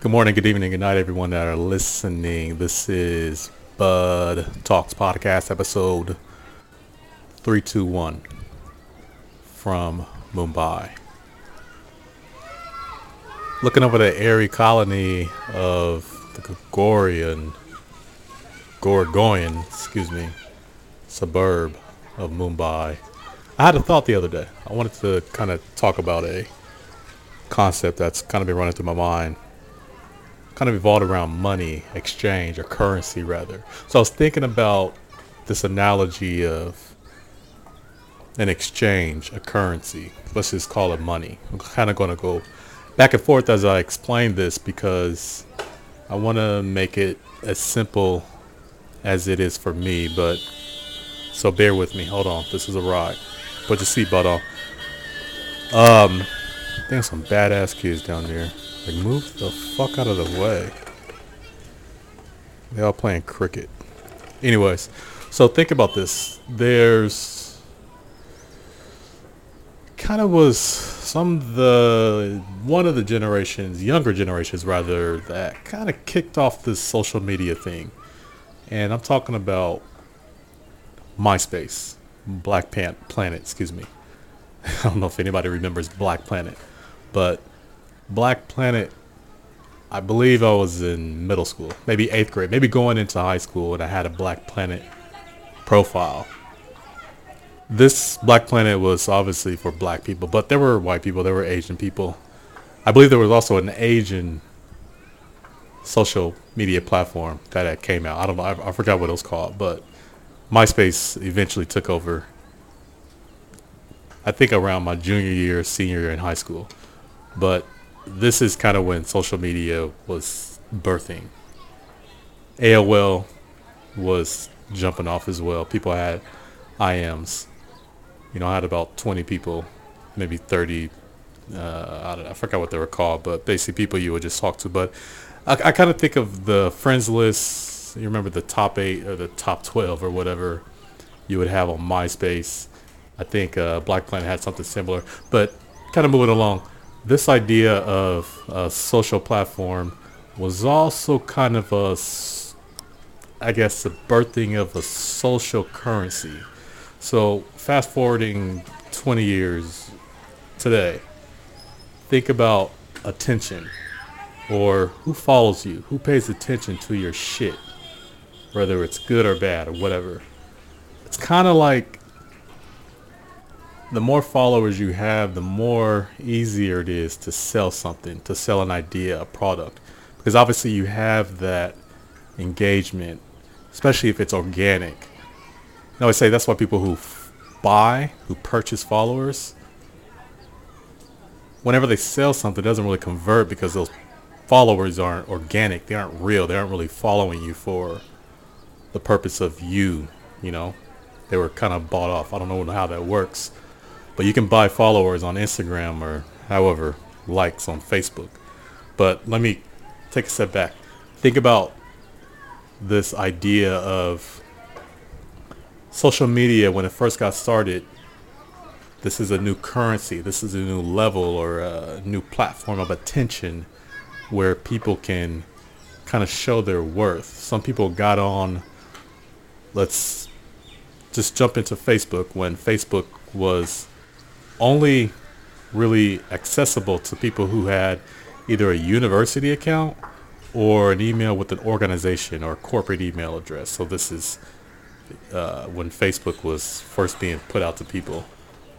Good morning, good evening, good night, everyone that are listening. This is Bud Talks Podcast, episode 321 from Mumbai. Looking over the Aarey Colony of the Gregorian, Gregorian, excuse me, suburb of Mumbai. I had a thought the other day. I wanted to kind of talk about a concept that's kind of been running through my mind kind of evolved around money exchange or currency rather. So I was thinking about this analogy of an exchange, a currency. Let's just call it money. I'm kind of going to go back and forth as I explain this because I want to make it as simple as it is for me. But so bear with me. Hold on. This is a ride. Put your seatbelt on. Um, there's some badass kids down there. Like, move the fuck out of the way. They all playing cricket. Anyways, so think about this. There's kind of was some of the one of the generations, younger generations rather, that kind of kicked off this social media thing. And I'm talking about MySpace, Black Pan- Planet, excuse me. I don't know if anybody remembers Black Planet, but Black Planet, I believe I was in middle school, maybe eighth grade, maybe going into high school, and I had a Black Planet profile. This Black Planet was obviously for black people, but there were white people, there were Asian people. I believe there was also an Asian social media platform that came out. I don't know, I, I forgot what it was called, but MySpace eventually took over. I think around my junior year, senior year in high school. But this is kind of when social media was birthing. AOL was jumping off as well. People had IMs. You know, I had about 20 people, maybe 30. Uh, I, don't know, I forgot what they were called, but basically people you would just talk to. But I, I kind of think of the friends list. You remember the top eight or the top 12 or whatever you would have on MySpace. I think uh, Black Planet had something similar. But kind of moving along this idea of a social platform was also kind of a, I guess, the birthing of a social currency. So fast forwarding 20 years today, think about attention or who follows you, who pays attention to your shit, whether it's good or bad or whatever. It's kind of like the more followers you have, the more easier it is to sell something, to sell an idea, a product. Because obviously you have that engagement, especially if it's organic. Now I always say that's why people who f- buy, who purchase followers, whenever they sell something, it doesn't really convert because those followers aren't organic. They aren't real. They aren't really following you for the purpose of you, you know. They were kind of bought off. I don't know how that works but you can buy followers on Instagram or however likes on Facebook. But let me take a step back. Think about this idea of social media when it first got started. This is a new currency. This is a new level or a new platform of attention where people can kind of show their worth. Some people got on, let's just jump into Facebook when Facebook was only really accessible to people who had either a university account or an email with an organization or corporate email address. So this is uh, when Facebook was first being put out to people.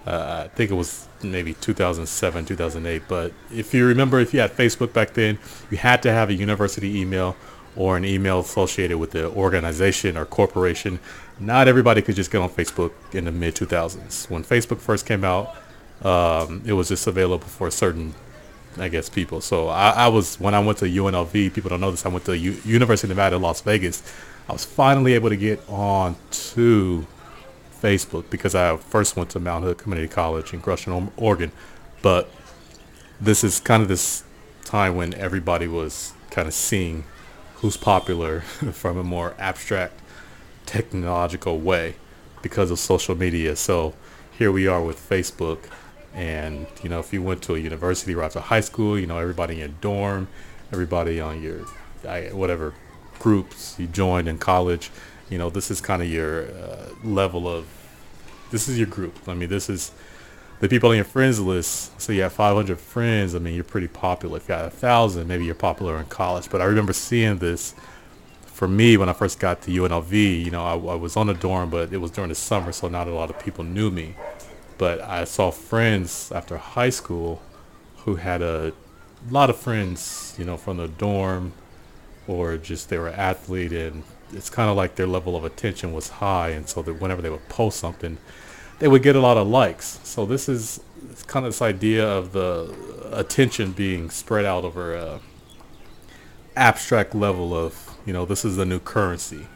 Uh, I think it was maybe 2007, 2008. But if you remember, if you had Facebook back then, you had to have a university email or an email associated with the organization or corporation. Not everybody could just get on Facebook in the mid 2000s. When Facebook first came out, um, it was just available for certain, I guess, people. So I, I, was when I went to UNLV. People don't know this. I went to U- University of Nevada, Las Vegas. I was finally able to get on to Facebook because I first went to Mount Hood Community College in Gresham, Oregon. But this is kind of this time when everybody was kind of seeing who's popular from a more abstract technological way because of social media. So here we are with Facebook and, you know, if you went to a university or after high school, you know, everybody in your dorm, everybody on your whatever groups you joined in college. You know, this is kind of your uh, level of. This is your group. I mean, this is the people on your friends list. So you have 500 friends. I mean, you're pretty popular. If you got a thousand, maybe you're popular in college. But I remember seeing this for me when I first got to UNLV. You know, I, I was on a dorm, but it was during the summer, so not a lot of people knew me. But I saw friends after high school who had a lot of friends, you know, from the dorm or just they were athlete and it's kind of like their level of attention was high and so that whenever they would post something they would get a lot of likes. So this is kind of this idea of the attention being spread out over a abstract level of you know this is the new currency.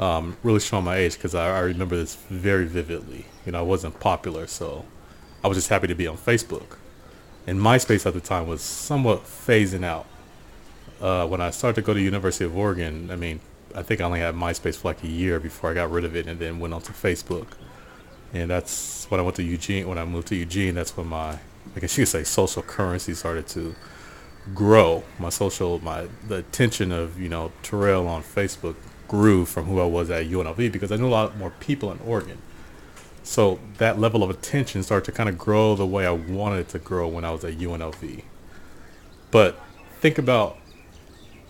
Um, really showing my age because I, I remember this very vividly you know i wasn't popular so i was just happy to be on facebook and myspace at the time was somewhat phasing out uh, when I started to go to University of Oregon, I mean, I think I only had MySpace for like a year before I got rid of it and then went on to Facebook. And that's when I went to Eugene. When I moved to Eugene, that's when my, I guess you could say, social currency started to grow. My social, my the attention of you know Terrell on Facebook grew from who I was at UNLV because I knew a lot more people in Oregon. So that level of attention started to kind of grow the way I wanted it to grow when I was at UNLV. But think about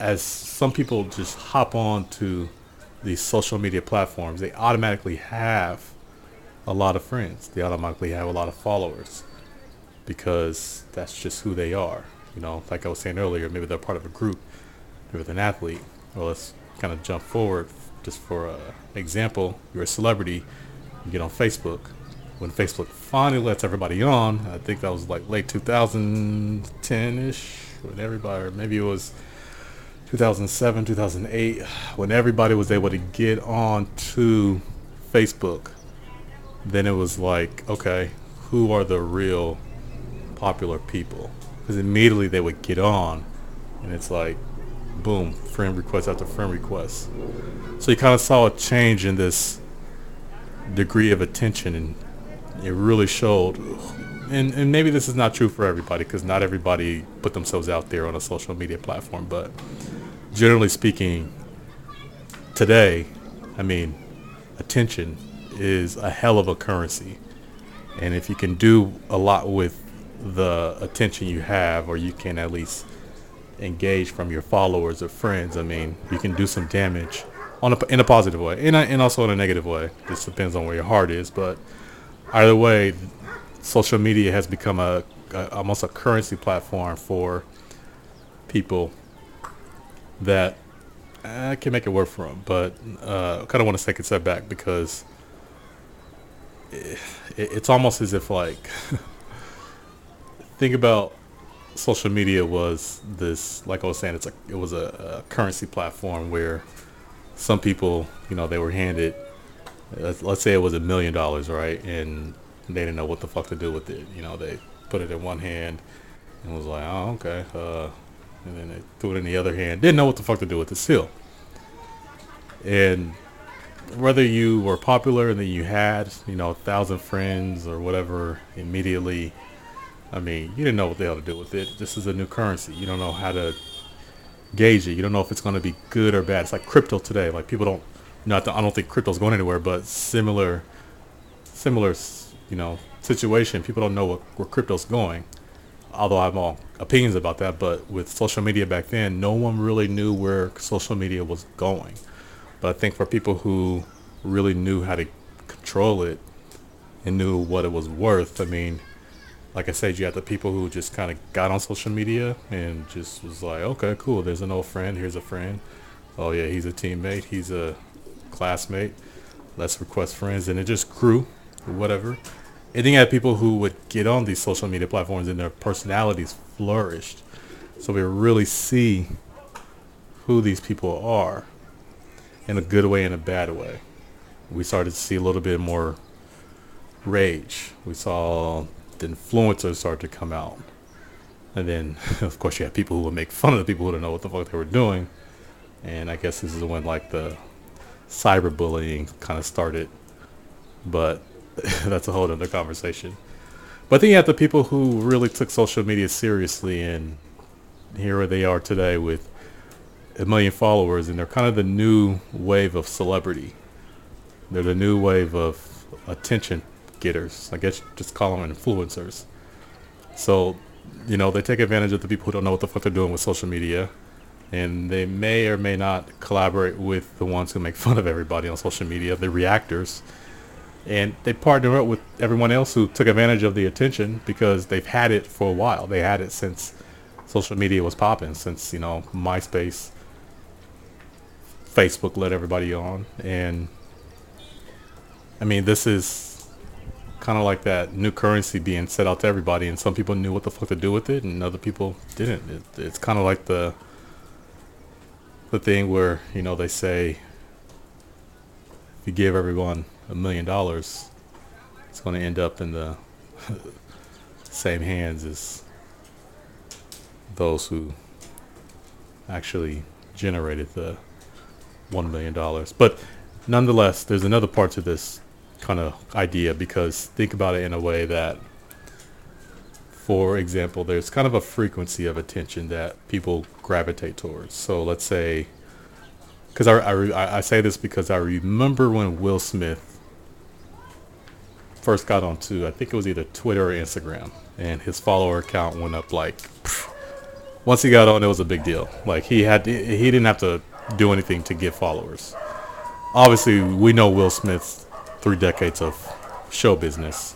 as some people just hop on to these social media platforms, they automatically have a lot of friends. They automatically have a lot of followers because that's just who they are. You know, like I was saying earlier, maybe they're part of a group, maybe they're an athlete. Well, let's kind of jump forward just for an example. You're a celebrity, get on Facebook. When Facebook finally lets everybody on, I think that was like late 2010-ish, when everybody, or maybe it was 2007, 2008, when everybody was able to get on to Facebook, then it was like, okay, who are the real popular people? Because immediately they would get on, and it's like, boom, friend request after friend request. So you kind of saw a change in this degree of attention, and it really showed. And, and maybe this is not true for everybody because not everybody put themselves out there on a social media platform, but generally speaking, today, I mean, attention is a hell of a currency. And if you can do a lot with the attention you have, or you can at least engage from your followers or friends, I mean, you can do some damage on a, in a positive way, and, and also in a negative way. This depends on where your heart is, but either way, social media has become a, a almost a currency platform for people that I can make it work for them, but uh, I kind of want to take a step back because it, it's almost as if like think about social media was this like I was saying it's a it was a, a currency platform where some people you know they were handed let's, let's say it was a million dollars right and they didn't know what the fuck to do with it you know they put it in one hand and was like oh okay uh, and then they threw it in the other hand. Didn't know what the fuck to do with the seal. And whether you were popular and then you had, you know, a thousand friends or whatever immediately, I mean, you didn't know what the hell to do with it. This is a new currency. You don't know how to gauge it. You don't know if it's going to be good or bad. It's like crypto today. Like people don't, you not I don't think crypto's going anywhere, but similar, similar, you know, situation. People don't know what, where crypto's going although I have all opinions about that, but with social media back then, no one really knew where social media was going. But I think for people who really knew how to control it and knew what it was worth, I mean, like I said, you had the people who just kind of got on social media and just was like, okay, cool, there's an old friend, here's a friend. Oh yeah, he's a teammate, he's a classmate. Let's request friends, and it just grew, whatever. And then you had people who would get on these social media platforms and their personalities flourished. So we really see who these people are in a good way and a bad way. We started to see a little bit more rage. We saw the influencers start to come out. And then, of course, you have people who would make fun of the people who don't know what the fuck they were doing. And I guess this is when, like, the cyberbullying kind of started. But that's a whole other conversation. But then you have the people who really took social media seriously and here they are today with a million followers, and they're kind of the new wave of celebrity. They're the new wave of attention getters. I guess just call them influencers. So, you know, they take advantage of the people who don't know what the fuck they're doing with social media, and they may or may not collaborate with the ones who make fun of everybody on social media, the reactors. And they partner up with everyone else who took advantage of the attention because they've had it for a while. They had it since social media was popping, since, you know, MySpace, Facebook let everybody on. And I mean, this is kind of like that new currency being set out to everybody, and some people knew what the fuck to do with it, and other people didn't. It, it's kind of like the the thing where you know they say if you give everyone a million dollars, it's going to end up in the same hands as those who actually generated the one million dollars. But nonetheless, there's another part to this kind of idea because think about it in a way that, for example, there's kind of a frequency of attention that people gravitate towards. So let's say, because I, I, I say this because I remember when Will Smith first got onto, I think it was either Twitter or Instagram, and his follower count went up like. once he got on, it was a big deal. Like he had, he didn't have to do anything to get followers. Obviously, we know Will Smith's three decades of show business,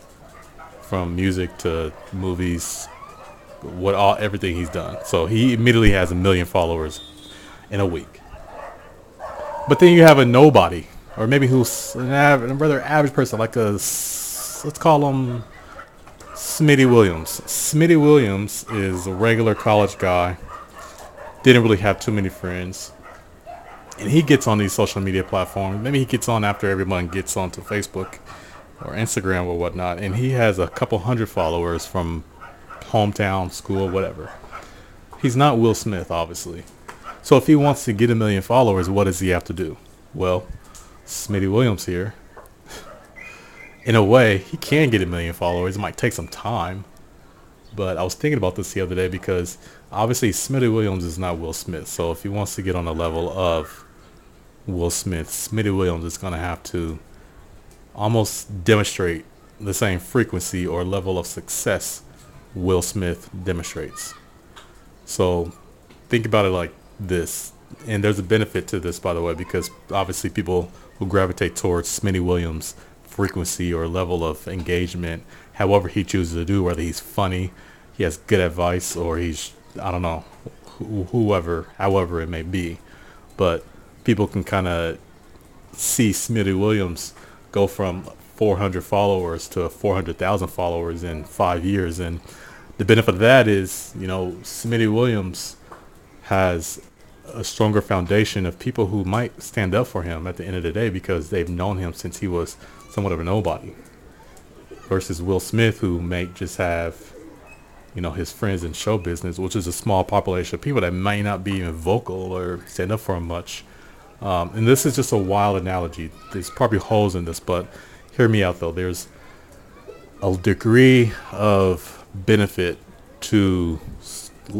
from music to movies, what all everything he's done. So he immediately has a million followers in a week. But then you have a nobody, or maybe who's an rather average person, like a let's call him Smitty Williams. Smitty Williams is a regular college guy. Didn't really have too many friends and he gets on these social media platforms. Maybe he gets on after everyone gets onto Facebook or Instagram or whatnot, and he has a couple hundred followers from hometown, school, whatever. He's not Will Smith, obviously. So if he wants to get a million followers, what does he have to do? Well, Smitty Williams here. In a way, he can get a million followers. It might take some time. But I was thinking about this the other day because obviously Smitty Williams is not Will Smith. So if he wants to get on the level of Will Smith, Smitty Williams is going to have to almost demonstrate the same frequency or level of success Will Smith demonstrates. So think about it like this. And there's a benefit to this, by the way, because obviously people who gravitate towards Smitty Williams' frequency or level of engagement, however he chooses to do, whether he's funny, he has good advice, or he's, I don't know, wh- whoever, however it may be. But people can kind of see Smitty Williams go from 400 followers to 400,000 followers in five years. And the benefit of that is, you know, Smitty Williams has a stronger foundation of people who might stand up for him at the end of the day because they've known him since he was somewhat of a nobody. Versus Will Smith, who may just have, you know, his friends in show business, which is a small population of people that may not be even vocal or stand up for him much. Um, and this is just a wild analogy. There's probably holes in this, but hear me out though. There's a degree of benefit to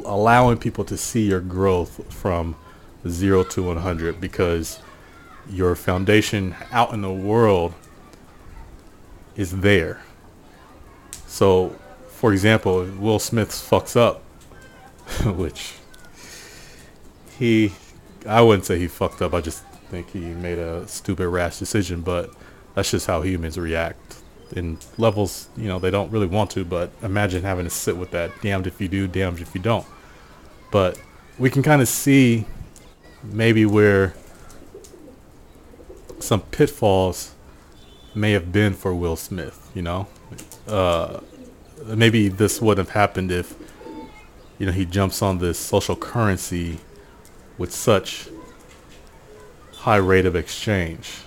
allowing people to see your growth from zero to 100 because your foundation out in the world is there. So, for example, Will Smith fucks up, which he I wouldn't say he fucked up. I just think he made a stupid, rash decision. But that's just how humans react in levels. You know, they don't really want to. But imagine having to sit with that. Damned if you do, damned if you don't. But we can kind of see maybe where some pitfalls may have been for Will Smith. You know, uh, maybe this wouldn't have happened if you know he jumps on this social currency with such high rate of exchange.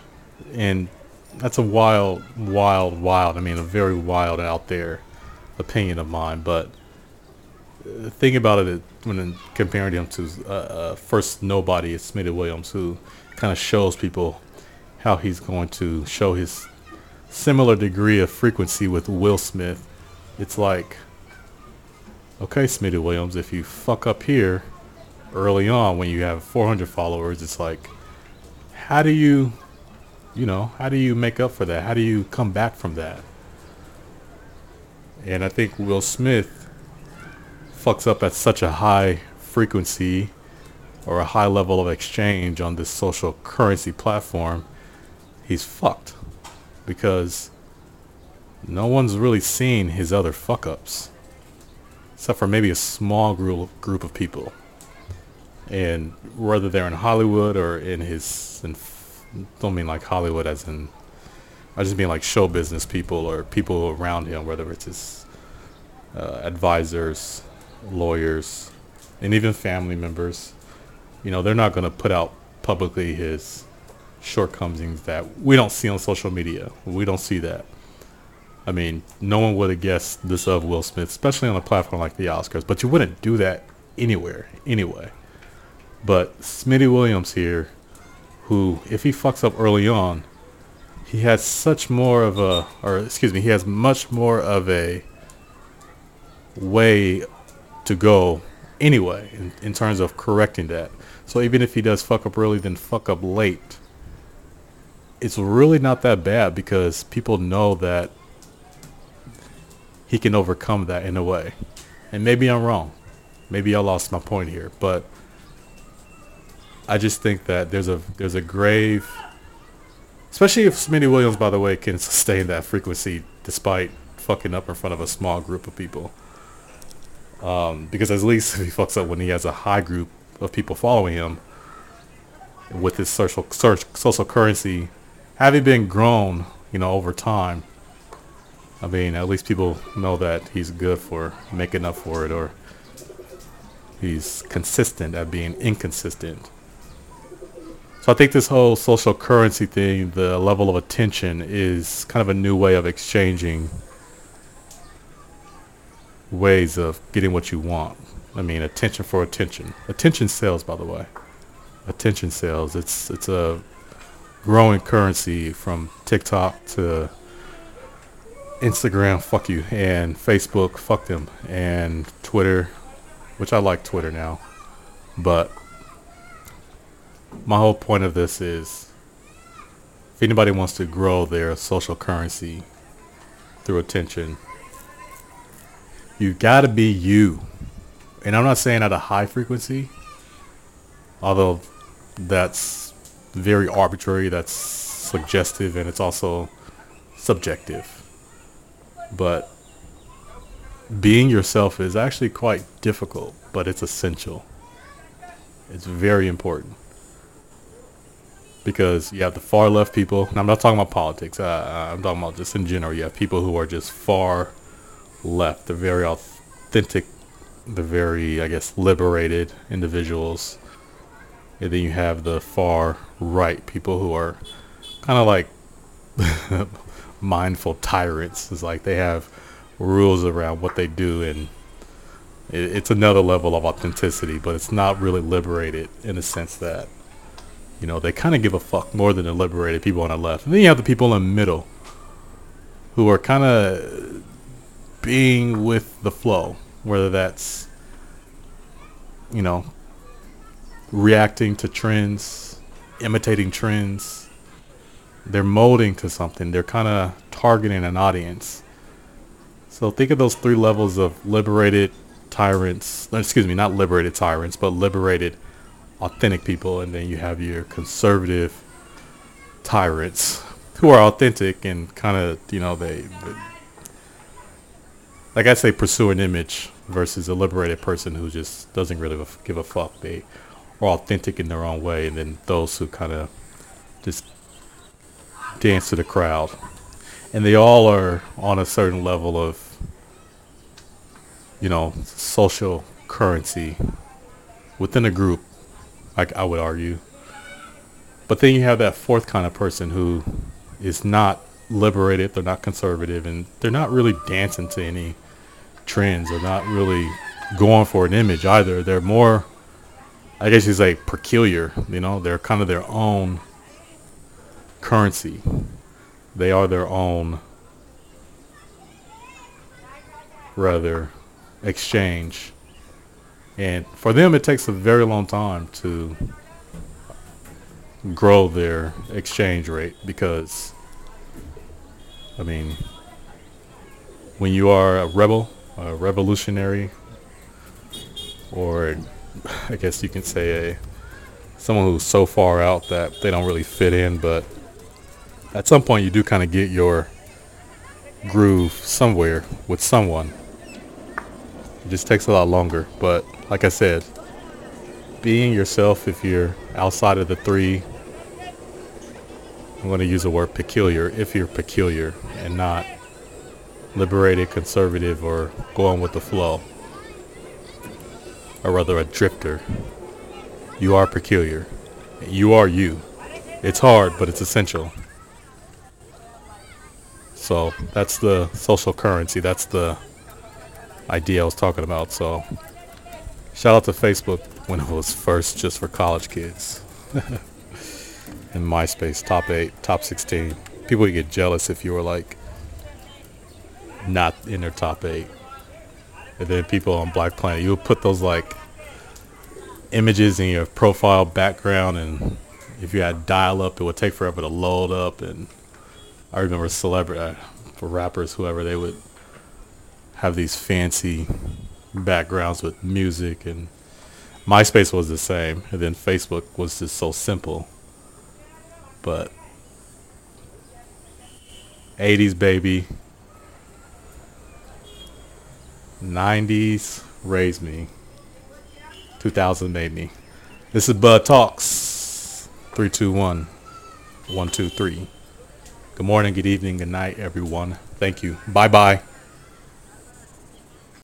And that's a wild, wild, wild, I mean, a very wild out there opinion of mine. But think about it when comparing him to uh, uh, first nobody, it's Smitty Williams, who kind of shows people how he's going to show his similar degree of frequency with Will Smith. It's like okay, Smitty Williams, if you fuck up here early on when you have 400 followers, it's like, how do you, you know, how do you make up for that? How do you come back from that? And I think Will Smith fucks up at such a high frequency or a high level of exchange on this social currency platform, he's fucked because no one's really seen his other fuck ups except for maybe a small group group of people. And whether they're in Hollywood or in his, in, don't mean like Hollywood as in, I just mean like show business people or people around him, whether it's his uh, advisors, lawyers, and even family members. You know, they're not going to put out publicly his shortcomings that we don't see on social media. We don't see that. I mean, no one would have guessed this of Will Smith, especially on a platform like the Oscars. But you wouldn't do that anywhere, anyway. But Smitty Williams here, who, if he fucks up early on, he has such more of a, or excuse me, he has much more of a way to go anyway in, in terms of correcting that. So even if he does fuck up early, then fuck up late, it's really not that bad because people know that he can overcome that in a way. And maybe I'm wrong. Maybe I lost my point here, but I just think that there's a there's a grave especially if Smitty Williams by the way can sustain that frequency despite fucking up in front of a small group of people. Um, because at least if he fucks up when he has a high group of people following him with his social social currency having been grown, you know, over time, I mean, at least people know that he's good for making up for it or he's consistent at being inconsistent. So I think this whole social currency thing, the level of attention is kind of a new way of exchanging ways of getting what you want. I mean, attention for attention. Attention sells, by the way. Attention sells. It's it's a growing currency from TikTok to Instagram, fuck you, and Facebook, fuck them, and Twitter, which I like Twitter now, but my whole point of this is if anybody wants to grow their social currency through attention, you gotta be you. And I'm not saying at a high frequency, although that's very arbitrary, that's suggestive, and it's also subjective but being yourself is actually quite difficult, but it's essential. It's very important because you have the far left people. And I'm not talking about politics. Uh, I'm talking about just in general. You have people who are just far left. They're very authentic. They're very, I guess, liberated individuals. And then you have the far right people who are kind of like mindful tyrants. It's like they have rules around what they do, and it's another level of authenticity, but it's not really liberated in the sense that, you know, they kind of give a fuck more than the liberated people on the left. And then you have the people in the middle who are kind of being with the flow, whether that's, you know, reacting to trends, imitating trends, they're molding to something. They're kind of targeting an audience. So think of those three levels of liberated tyrants. Excuse me, not liberated tyrants, but liberated authentic people, and then you have your conservative tyrants who are authentic and kind of you know they, they like I say pursue an image versus a liberated person who just doesn't really give a fuck. They are authentic in their own way, and then those who kind of just dance to the crowd. And they all are on a certain level of, you know, social currency within a group, like I would argue. But then you have that fourth kind of person who is not liberated, they're not conservative, and they're not really dancing to any trends. They're not really going for an image either. They're more, I guess you say, peculiar. You know, they're kind of their own currency. They are their own, rather, exchange. And for them, it takes a very long time to grow their exchange rate because, I mean, when you are a rebel, a revolutionary, or I guess you can say a someone who's so far out that they don't really fit in, but at some point you do kind of get your groove somewhere with someone. It just takes a lot longer, but like I said, being yourself if you're outside of the three I'm going to use the word peculiar if you're peculiar and not liberated, conservative, or going with the flow. Or rather, a drifter. You are peculiar. You are you. It's hard, but it's essential. So that's the social currency. That's the idea I was talking about. So shout out to Facebook when it was first just for college kids. in MySpace, top eight, top 16. People would get jealous if you were like not in their top eight. And then people on Black Planet, you would put those like images in your profile background, and if you had dial up, it would take forever to load up. And I remember celebrity, uh, for rappers, whoever, they would have these fancy backgrounds with music and MySpace was the same, and then Facebook was just so simple. But 80s baby, 90s raised me, 2000 made me. This is Bud Talks 321 123. Good morning, good evening, good night, everyone. Thank you. Bye bye.